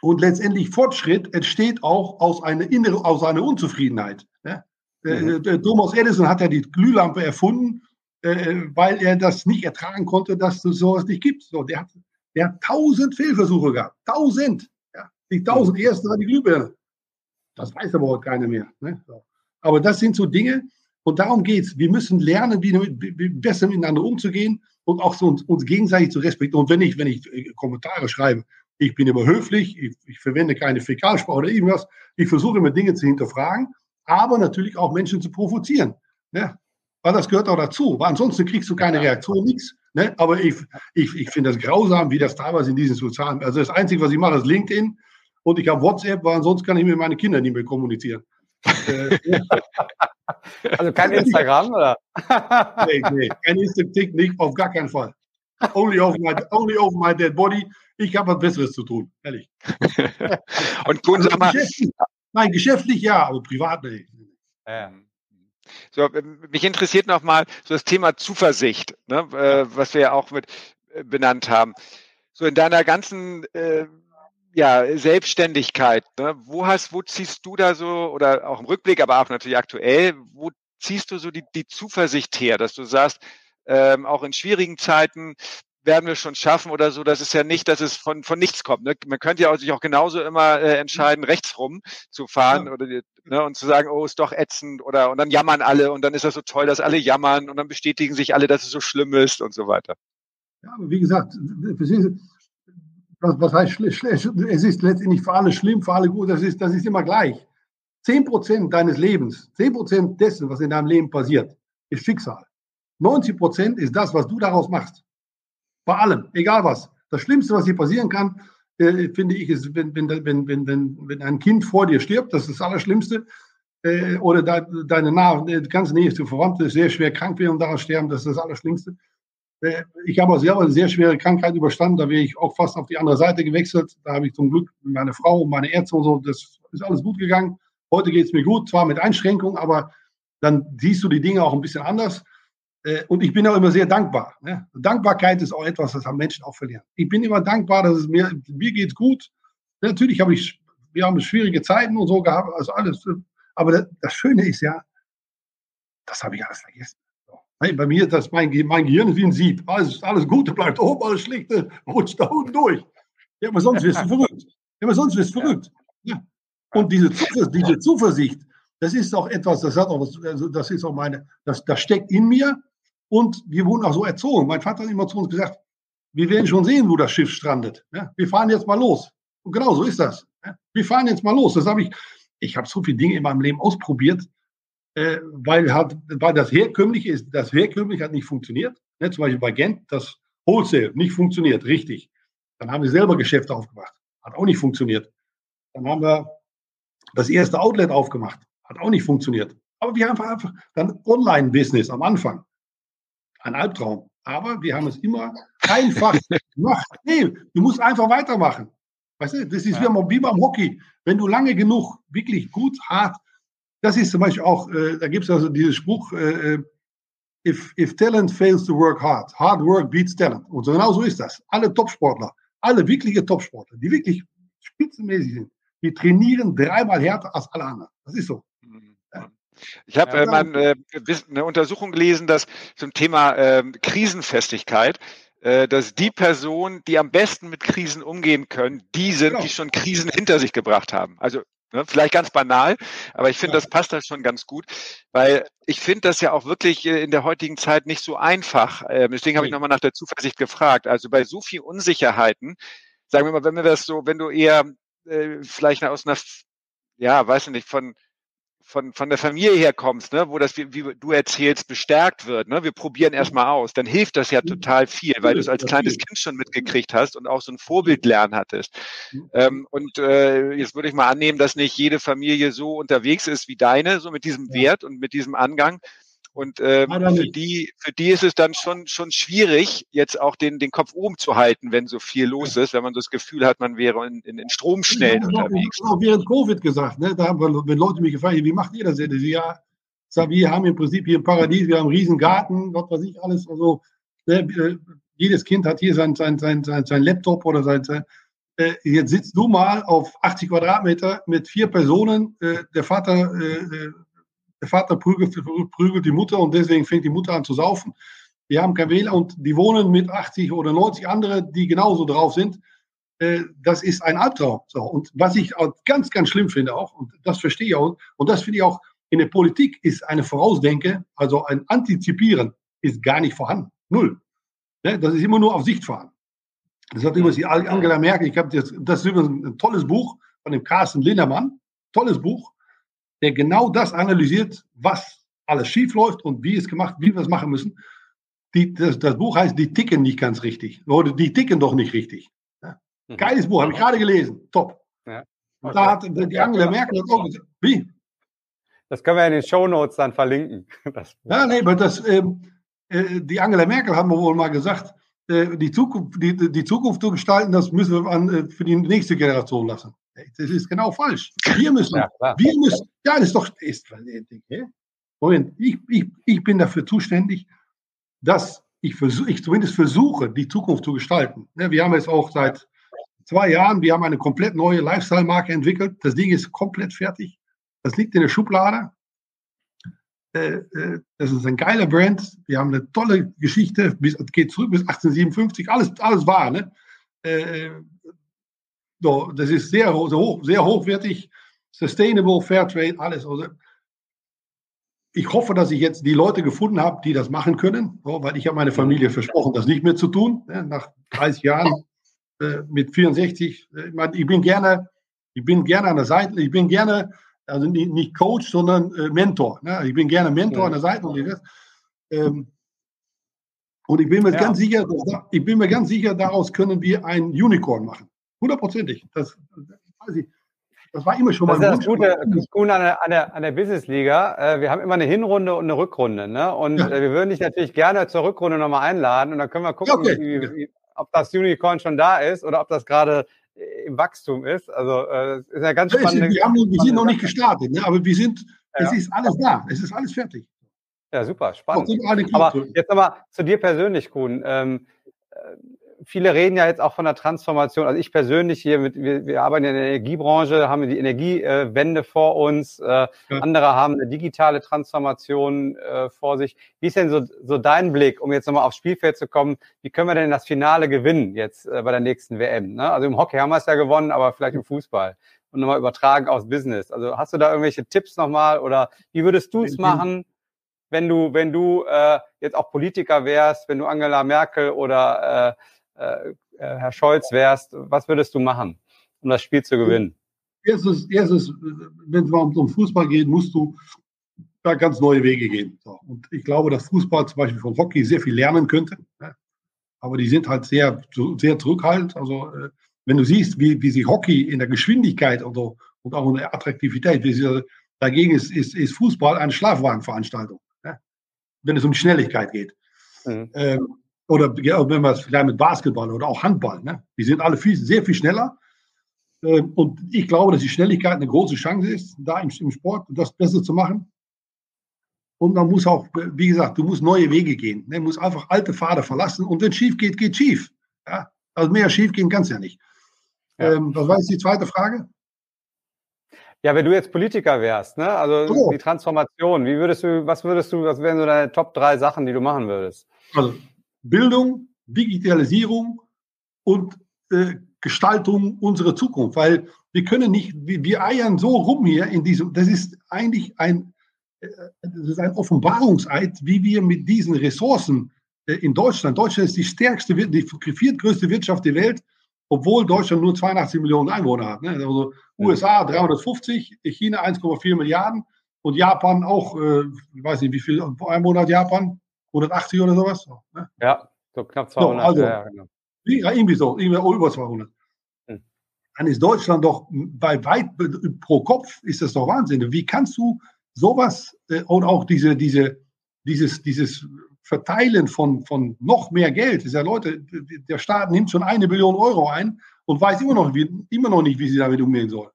Und letztendlich Fortschritt entsteht auch aus einer inneren, aus einer Unzufriedenheit. Ja? Mhm. Äh, Thomas Edison hat ja die Glühlampe erfunden, äh, weil er das nicht ertragen konnte, dass es sowas nicht gibt. So, der, hat, der hat tausend Fehlversuche gehabt. Tausend. Ja? Die tausend mhm. ersten war die Glühbirne. Das weiß aber heute keiner mehr. Ne? So. Aber das sind so Dinge, und darum geht es. Wir müssen lernen, wie, wie besser miteinander umzugehen und auch so uns, uns gegenseitig zu respektieren. Und wenn ich, wenn ich äh, Kommentare schreibe, ich bin immer höflich, ich, ich verwende keine Fäkalsprache oder irgendwas. Ich versuche immer Dinge zu hinterfragen, aber natürlich auch Menschen zu provozieren. Ne? Weil das gehört auch dazu. Weil ansonsten kriegst du keine Reaktion, nichts. Ne? Aber ich, ich, ich finde das grausam, wie das teilweise in diesen sozialen. Also das Einzige, was ich mache, ist LinkedIn und ich habe WhatsApp, weil ansonsten kann ich mit meinen Kindern nicht mehr kommunizieren. Äh, also kein Instagram, oder? nee, nee, kein Instagram, nicht, auf gar keinen Fall. Only over my, only over my dead body. Ich habe was Besseres zu tun, ehrlich. Und tun also, mal. Geschäftlich, nein, geschäftlich ja, aber privat nicht. Ja. So, mich interessiert nochmal so das Thema Zuversicht, ne, äh, was wir ja auch mit äh, benannt haben. So in deiner ganzen äh, ja, Selbstständigkeit, ne, wo hast, wo ziehst du da so, oder auch im Rückblick, aber auch natürlich aktuell, wo ziehst du so die, die Zuversicht her, dass du sagst, ähm, auch in schwierigen Zeiten werden wir schon schaffen oder so. Das ist ja nicht, dass es von, von nichts kommt. Ne? Man könnte ja auch sich auch genauso immer äh, entscheiden, rechts rum zu fahren ja. oder ne, und zu sagen, oh, ist doch ätzend oder und dann jammern alle und dann ist das so toll, dass alle jammern und dann bestätigen sich alle, dass es so schlimm ist und so weiter. Ja, aber wie gesagt, was, was heißt? Es ist letztendlich für alle schlimm, für alle gut, das ist, das ist immer gleich. Zehn Prozent deines Lebens, zehn Prozent dessen, was in deinem Leben passiert, ist Schicksal. 90 Prozent ist das, was du daraus machst. Bei allem, egal was. Das Schlimmste, was hier passieren kann, äh, finde ich, ist, wenn, wenn, wenn, wenn, wenn, ein Kind vor dir stirbt, das ist das Allerschlimmste. Äh, oder de, deine nahe, ganz nächste Verwandte sehr schwer krank werden und daran sterben, das ist das Allerschlimmste. Äh, ich habe selber eine sehr schwere Krankheit überstanden, da wäre ich auch fast auf die andere Seite gewechselt. Da habe ich zum Glück meine Frau und meine Ärzte und so, das ist alles gut gegangen. Heute geht es mir gut, zwar mit Einschränkungen, aber dann siehst du die Dinge auch ein bisschen anders. Äh, und ich bin auch immer sehr dankbar. Ne? Dankbarkeit ist auch etwas, das haben Menschen auch verlieren. Ich bin immer dankbar, dass es mir, mir geht gut. Natürlich habe ich, wir haben schwierige Zeiten und so gehabt, also alles. Aber das Schöne ist ja, das habe ich alles vergessen. Bei mir ist das mein, mein Gehirn ist wie ein Sieb. Alles, alles Gute bleibt oben, alles Schlechte rutscht da unten durch. Ja, aber sonst wirst du verrückt. Ja, aber sonst wirst du verrückt. Ja. Und diese, diese Zuversicht, das ist auch etwas, das hat auch, also das ist auch meine, das, das steckt in mir und wir wurden auch so erzogen. Mein Vater hat immer zu uns gesagt, wir werden schon sehen, wo das Schiff strandet. Ja, wir fahren jetzt mal los. Und genau so ist das. Wir fahren jetzt mal los. Das habe ich, ich habe so viele Dinge in meinem Leben ausprobiert, äh, weil, halt, weil das herkömmliche ist, das herkömmliche hat nicht funktioniert. Ne, zum Beispiel bei Gent, das Wholesale nicht funktioniert, richtig. Dann haben wir selber Geschäfte aufgemacht, hat auch nicht funktioniert. Dann haben wir das erste Outlet aufgemacht, hat auch nicht funktioniert. Aber wir haben einfach dann Online-Business am Anfang. Ein Albtraum. Aber wir haben es immer einfach gemacht. Nee, du musst einfach weitermachen. Weißt du, das ist ja. wie beim Hockey. Wenn du lange genug wirklich gut, hart, das ist zum Beispiel auch, äh, da gibt es also diesen Spruch, äh, äh, if, if talent fails to work hard, hard work beats talent. Und genau so ist das. Alle Topsportler, alle wirkliche Topsportler, die wirklich spitzenmäßig sind, die trainieren dreimal härter als alle anderen. Das ist so. Mhm. Ich habe äh, mal äh, eine Untersuchung gelesen, dass zum Thema äh, Krisenfestigkeit, dass die Personen, die am besten mit Krisen umgehen können, die sind, genau. die schon Krisen hinter sich gebracht haben. Also vielleicht ganz banal, aber ich finde, das passt da schon ganz gut, weil ich finde das ja auch wirklich äh, in der heutigen Zeit nicht so einfach. Ähm, deswegen habe ich nochmal nach der Zuversicht gefragt. Also bei so viel Unsicherheiten, sagen wir mal, wenn wir das so, wenn du eher äh, vielleicht aus einer, ja, weiß ich nicht, von von, von der Familie her kommst, ne, wo das, wie, wie du erzählst, bestärkt wird, ne, wir probieren erstmal aus, dann hilft das ja total viel, weil du es als kleines Kind schon mitgekriegt hast und auch so ein Vorbild lernen hattest. Ähm, und äh, jetzt würde ich mal annehmen, dass nicht jede Familie so unterwegs ist wie deine, so mit diesem Wert und mit diesem Angang. Und äh, für, die, für die ist es dann schon, schon schwierig, jetzt auch den, den Kopf oben zu halten, wenn so viel los ist, wenn man das Gefühl hat, man wäre in, in, in Stromschnellen unterwegs. Ich habe auch während Covid gesagt, ne? da haben, wenn Leute mich gefragt haben, wie macht ihr das denn? Ja, wir haben im Prinzip hier im Paradies, wir haben einen riesen Garten, was weiß ich alles. Also, ne? Äh, jedes Kind hat hier sein, sein, sein, sein, sein Laptop oder sein, sein äh, jetzt sitzt du mal auf 80 Quadratmeter mit vier Personen. Äh, der Vater äh, äh der Vater prügelt, prügelt die Mutter und deswegen fängt die Mutter an zu saufen. Die haben kein WLAN und die wohnen mit 80 oder 90 andere, die genauso drauf sind. Äh, das ist ein Albtraum. So. Und was ich ganz, ganz schlimm finde auch, und das verstehe ich auch, und das finde ich auch, in der Politik ist eine Vorausdenke, also ein Antizipieren, ist gar nicht vorhanden. Null. Ne, das ist immer nur auf Sicht fahren. Das hat übrigens die Angela Merkel, ich habe das, das ist übrigens ein tolles Buch von dem Carsten Lindermann, tolles Buch der genau das analysiert, was alles schief läuft und wie es gemacht, wie wir es machen müssen. Die, das, das, Buch heißt, die ticken nicht ganz richtig. Oder die ticken doch nicht richtig. Ja. Mhm. Geiles Buch, habe ich gerade gelesen. Top. Ja. Okay. Da hat die Angela Merkel das auch gesagt. Wie? Das können wir in den Show Notes dann verlinken. ja, nee, aber das, ähm, äh, die Angela Merkel haben wir wohl mal gesagt, äh, die, Zukunft, die, die Zukunft zu gestalten, das müssen wir an, äh, für die nächste Generation lassen. Das ist genau falsch. Wir müssen, ja, wir müssen, ja, das ist doch, ist, Moment, ich, ich, ich bin dafür zuständig, dass ich, versuch, ich zumindest versuche, die Zukunft zu gestalten. Wir haben jetzt auch seit zwei Jahren, wir haben eine komplett neue Lifestyle-Marke entwickelt. Das Ding ist komplett fertig. Das liegt in der Schublade. Äh, äh, das ist ein geiler Brand. Wir haben eine tolle Geschichte. Es geht zurück bis 1857. Alles, alles wahr. Ne? So, das ist sehr, hoch, sehr hochwertig, sustainable, fair trade, alles. Also, ich hoffe, dass ich jetzt die Leute gefunden habe, die das machen können, weil ich habe meine Familie versprochen, das nicht mehr zu tun. Ne, nach 30 Jahren äh, mit 64. Äh, ich, bin gerne, ich bin gerne an der Seite, ich bin gerne, also nicht, nicht Coach, sondern äh, Mentor. Ne? Ich bin gerne Mentor an der Seite. Und, ähm, und ich bin mir ja. ganz sicher, ich bin mir ganz sicher, daraus können wir ein Unicorn machen. Hundertprozentig. Das, das, das war immer schon mal das ist das Gute, das Gute an der, an der, an der Business-Liga. Äh, wir haben immer eine Hinrunde und eine Rückrunde. Ne? Und ja. Äh, wir würden dich natürlich gerne zur Rückrunde nochmal einladen und dann können wir gucken, okay. wie, wie, ob das Unicorn schon da ist oder ob das gerade im Wachstum ist. Also äh, ist ja ganz spannend. Wir, haben, wir sind noch nicht gestartet, ne? aber wir sind, ja. es ist alles da, es ist alles fertig. Ja, super, spannend. Aber jetzt nochmal zu dir persönlich, Kuhn. Ähm, viele reden ja jetzt auch von der Transformation. Also ich persönlich hier, mit, wir, wir arbeiten in der Energiebranche, haben die Energiewende vor uns. Äh. Andere haben eine digitale Transformation äh, vor sich. Wie ist denn so, so dein Blick, um jetzt nochmal aufs Spielfeld zu kommen? Wie können wir denn das Finale gewinnen jetzt äh, bei der nächsten WM? Ne? Also im Hockey haben wir es ja gewonnen, aber vielleicht im Fußball. Und nochmal übertragen aufs Business. Also hast du da irgendwelche Tipps nochmal oder wie würdest du es machen? wenn du, wenn du äh, jetzt auch Politiker wärst, wenn du Angela Merkel oder äh, äh, Herr Scholz wärst, was würdest du machen? um das Spiel zu gewinnen? Erstens, erstens wenn es um Fußball geht, musst du da ganz neue Wege gehen. So. Und ich glaube, dass Fußball zum Beispiel von Hockey sehr viel lernen könnte. Aber die sind halt sehr, sehr zurückhaltend. Also, äh, wenn du siehst, wie, wie sich Hockey in der Geschwindigkeit oder, und auch in der Attraktivität, sie, dagegen ist, ist, ist Fußball eine Schlafwagenveranstaltung, wenn es um Schnelligkeit geht. Mhm. Ähm, oder wenn man es vielleicht mit Basketball oder auch Handball, ne? die sind alle viel, sehr viel schneller. Ähm, und ich glaube, dass die Schnelligkeit eine große Chance ist, da im, im Sport das besser zu machen. Und man muss auch, wie gesagt, du musst neue Wege gehen. Du musst einfach alte Pfade verlassen. Und wenn es schief geht, geht schief. Ja? Also mehr schief gehen kann es ja nicht. Ja. Ähm, was war jetzt die zweite Frage? Ja, wenn du jetzt Politiker wärst, ne? also oh. die Transformation, wie würdest du, was würdest du, was wären so deine Top drei Sachen, die du machen würdest? Also Bildung, Digitalisierung und äh, Gestaltung unserer Zukunft, weil wir können nicht, wir, wir eiern so rum hier in diesem, das ist eigentlich ein, äh, das ist ein Offenbarungseid, wie wir mit diesen Ressourcen äh, in Deutschland, Deutschland ist die stärkste, die viertgrößte Wirtschaft der Welt, obwohl Deutschland nur 82 Millionen Einwohner hat. Ne? Also USA 350, China 1,4 Milliarden und Japan auch, äh, ich weiß nicht, wie viel Einwohner hat Japan? 180 oder sowas? Ne? Ja, so knapp 200. So, also, ja, genau. Irgendwie so, irgendwie über 200. Hm. Dann ist Deutschland doch bei weit pro Kopf ist das doch Wahnsinn. Wie kannst du sowas äh, und auch diese, diese, dieses, dieses Verteilen von, von noch mehr Geld. ist ja Leute, der Staat nimmt schon eine Billion Euro ein und weiß immer noch, wie, immer noch nicht, wie sie damit umgehen soll.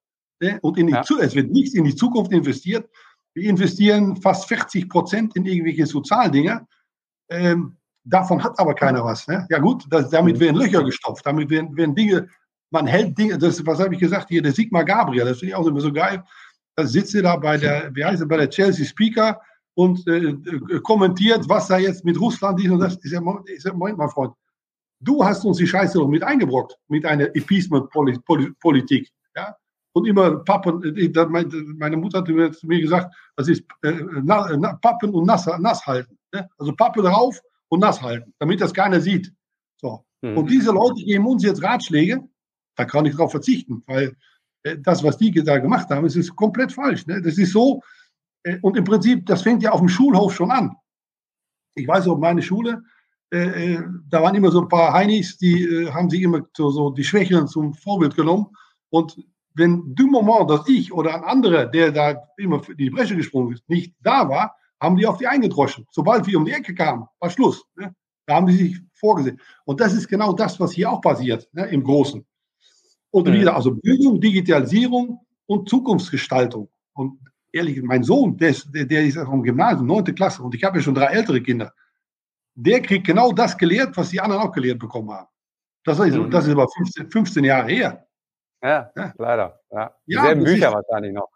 Und in die, ja. es wird nichts in die Zukunft investiert. Wir investieren fast 40 Prozent in irgendwelche Sozialdinge. Ähm, davon hat aber keiner was. Ne? Ja gut, das, damit mhm. werden Löcher gestopft, damit werden, werden Dinge, man hält Dinge, das, was habe ich gesagt hier, der Sigmar Gabriel, das finde ich auch immer so geil. Da sitzt er da bei der, wie heißt er, bei der Chelsea Speaker und äh, äh, kommentiert, was da jetzt mit Russland ist und das. Ist ja, ist ja, Moment, mein Freund, du hast uns die Scheiße doch mit eingebrockt, mit einer Appeasement-Politik. Ja? Und immer Pappen, äh, meine Mutter hat mir gesagt, das ist äh, Pappen und nass, nass halten. Ne? Also Pappe drauf und nass halten, damit das keiner sieht. So. Mhm. Und diese Leute geben uns jetzt Ratschläge, da kann ich darauf verzichten, weil äh, das, was die da gemacht haben, ist komplett falsch. Ne? Das ist so, äh, und im Prinzip, das fängt ja auf dem Schulhof schon an. Ich weiß auch, meine Schule, äh, äh, da waren immer so ein paar Heinis, die äh, haben sich immer so, so die Schwächeren zum Vorbild genommen. Und wenn du Moment, dass ich oder ein anderer, der da immer für die Bresche gesprungen ist, nicht da war, haben die auf die eingedroschen. Sobald wir um die Ecke kamen, war Schluss. Ne? Da haben die sich vorgesehen. Und das ist genau das, was hier auch passiert, ne, im Großen. Und wieder, also Bildung, Digitalisierung und Zukunftsgestaltung. Und ehrlich, mein Sohn, der ist, der, der ist vom Gymnasium, neunte Klasse, und ich habe ja schon drei ältere Kinder. Der kriegt genau das gelehrt, was die anderen auch gelehrt bekommen haben. Das ist, mhm. das ist aber 15, 15 Jahre her. Ja, ja. leider. Ja. Dieselben ja, Bücher ist, wahrscheinlich noch.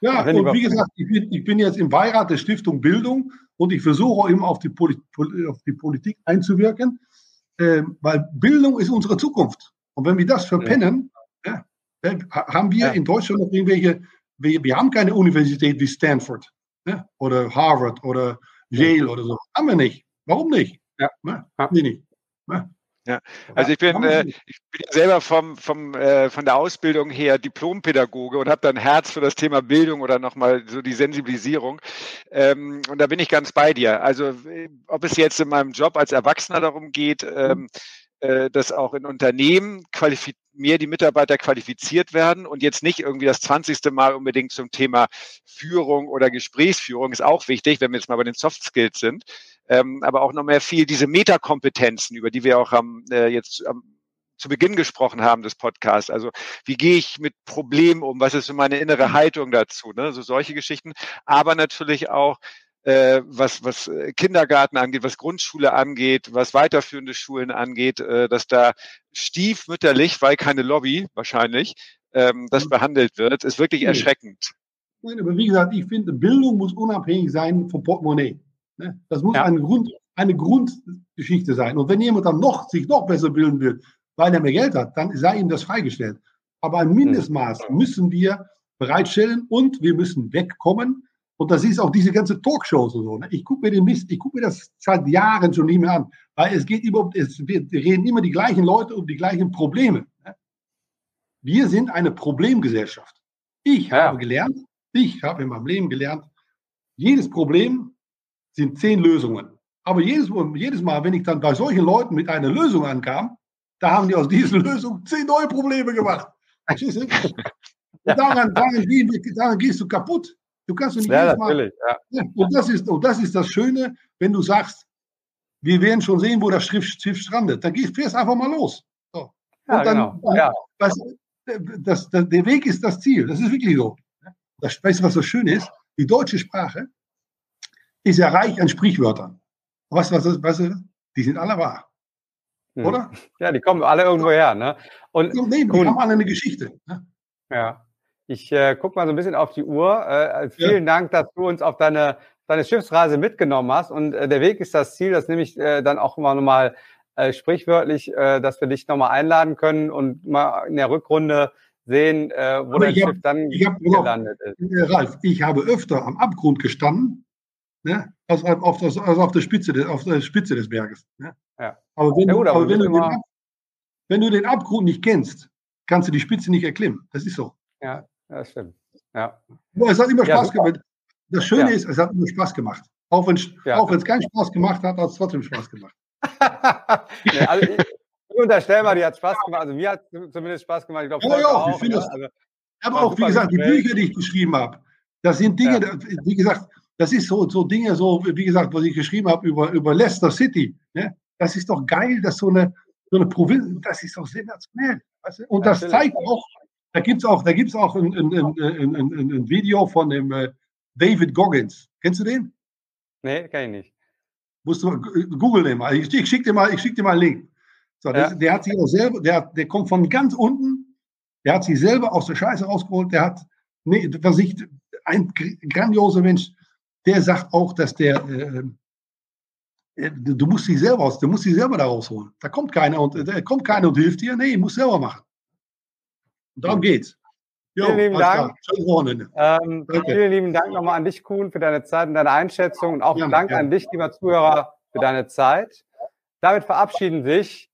Ja, und wie gesagt, ich bin, ich bin, jetzt im Beirat der Stiftung Bildung und ich versuche immer auf die, Poli auf die Politik einzuwirken, äh, weil Bildung ist unsere Zukunft. Und wenn wir das verpennen, ja. Ja, haben wir in Deutschland noch irgendwelche wir, wir haben keine Universität wie Stanford oder Harvard oder Yale oder so. Haben wir nicht. Warum nicht? Ja. Ne? Haben wir nicht. Ne? Ja, also ich bin, äh, ich bin selber vom, vom, äh, von der Ausbildung her Diplompädagoge und habe dann Herz für das Thema Bildung oder nochmal so die Sensibilisierung. Ähm, und da bin ich ganz bei dir. Also äh, ob es jetzt in meinem Job als Erwachsener darum geht, ähm, äh, dass auch in Unternehmen mehr die Mitarbeiter qualifiziert werden und jetzt nicht irgendwie das 20. Mal unbedingt zum Thema Führung oder Gesprächsführung ist auch wichtig, wenn wir jetzt mal bei den Soft Skills sind, ähm, aber auch noch mehr viel diese Metakompetenzen, über die wir auch am, äh, jetzt am, zu Beginn gesprochen haben des Podcasts. Also wie gehe ich mit Problemen um? Was ist so meine innere Haltung dazu? Ne? So solche Geschichten. Aber natürlich auch, äh, was, was äh, Kindergarten angeht, was Grundschule angeht, was weiterführende Schulen angeht, äh, dass da stiefmütterlich, weil keine Lobby wahrscheinlich, ähm, das mhm. behandelt wird, ist wirklich erschreckend. Nein, aber wie gesagt, ich finde, Bildung muss unabhängig sein vom Portemonnaie. Ne? Das muss ja. eine, Grund, eine Grundgeschichte sein. Und wenn jemand dann noch, sich noch besser bilden will, weil er mehr Geld hat, dann sei ihm das freigestellt. Aber ein Mindestmaß mhm. müssen wir bereitstellen und wir müssen wegkommen und das ist auch diese ganze Talkshows und so. Ne? Ich gucke mir den Mist, ich gucke mir das seit Jahren schon nicht mehr an, weil es geht überhaupt, es wir reden immer die gleichen Leute um die gleichen Probleme. Ne? wir sind eine Problemgesellschaft. Ich ja. habe gelernt, ich habe in meinem Leben gelernt, jedes Problem sind zehn Lösungen. Aber jedes, jedes Mal, wenn ich dann bei solchen Leuten mit einer Lösung ankam, da haben die aus dieser Lösung zehn neue Probleme gemacht. daran, daran, daran, gehst du kaputt. Du kannst nicht ja, Mal, ja. Und, das ist, und das ist das Schöne, wenn du sagst, wir werden schon sehen, wo das Schiff strandet. Dann gehst, fährst einfach mal los. So. Ja, dann, genau. ja. Was, das, das, der Weg ist das Ziel. Das ist wirklich so. Das, weißt du, was so schön ist? Die deutsche Sprache ist ja reich an Sprichwörtern. Was, was, was, die sind alle wahr. Hm. Oder? Ja, die kommen alle irgendwo her. Ne? Und, nee, die haben alle eine Geschichte. Ne? Ja. Ich äh, gucke mal so ein bisschen auf die Uhr. Äh, vielen ja. Dank, dass du uns auf deine, deine Schiffsreise mitgenommen hast. Und äh, der Weg ist das Ziel. Das nehme ich äh, dann auch immer nochmal äh, sprichwörtlich, äh, dass wir dich nochmal einladen können und mal in der Rückrunde sehen, äh, wo dein Schiff dann gelandet ist. Äh, Ralf, ich habe öfter am Abgrund gestanden, ne, als, auf, als, als auf, der Spitze des, auf der Spitze des Berges. Ne? Ja. Aber, wenn, ja, gut, aber, aber wenn, du den, wenn du den Abgrund nicht kennst, kannst du die Spitze nicht erklimmen. Das ist so. Ja, das stimmt. Ja. es hat immer Spaß ja, gemacht. Das Schöne ja. ist, es hat immer Spaß gemacht. Auch wenn es keinen Spaß gemacht hat, hat es trotzdem Spaß gemacht. nee, also ich, ich unterstelle mal, die hat Spaß gemacht. Also mir hat zumindest Spaß gemacht. Ich glaube, ja, ja, auch. Ich finde ne? also, aber auch, wie gesagt, die Bücher, die ich geschrieben habe, das sind Dinge, wie gesagt, das ist so, so Dinge, so, wie gesagt, was ich geschrieben habe über, über Leicester City. Ne? Das ist doch geil, dass so eine, so eine Provinz, das ist doch sensationell. Weißt du? Und das zeigt auch, da gibt es auch, da gibt's auch ein, ein, ein, ein, Video von dem äh, David Goggins. Kennst du den? Nee, kann ich nicht. Musst du googeln den mal. Ich, ich schicke dir mal, ich schick dir mal einen Link. So, ja. der, der, hat sich auch selber, der, der kommt von ganz unten, der hat sich selber aus der Scheiße rausgeholt, der hat, nee, Versicht, ein grandioser Mensch, der sagt auch, dass der, äh, äh, du musst dich selber aus, du musst dich selber da rausholen. Da kommt keiner und da kommt keiner und hilft dir. Nee, musst selber machen. Und darum geht's. Jo, vielen lieben Dank. Ähm, vielen lieben Dank nochmal an dich, Kuhn, für deine Zeit und deine Einschätzung. Und auch ja, Dank ja. an dich, lieber Zuhörer, für deine Zeit. Damit verabschieden sich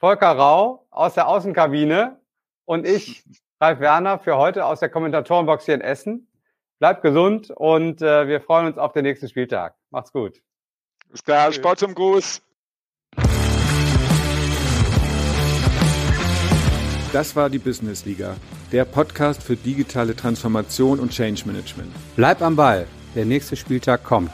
Volker Rau aus der Außenkabine und ich, Ralf Werner, für heute aus der Kommentatorenbox hier in Essen. Bleibt gesund und äh, wir freuen uns auf den nächsten Spieltag. Macht's gut. Bis klar, Sport zum Gruß. Das war die Business Liga, der Podcast für digitale Transformation und Change Management. Bleib am Ball, der nächste Spieltag kommt.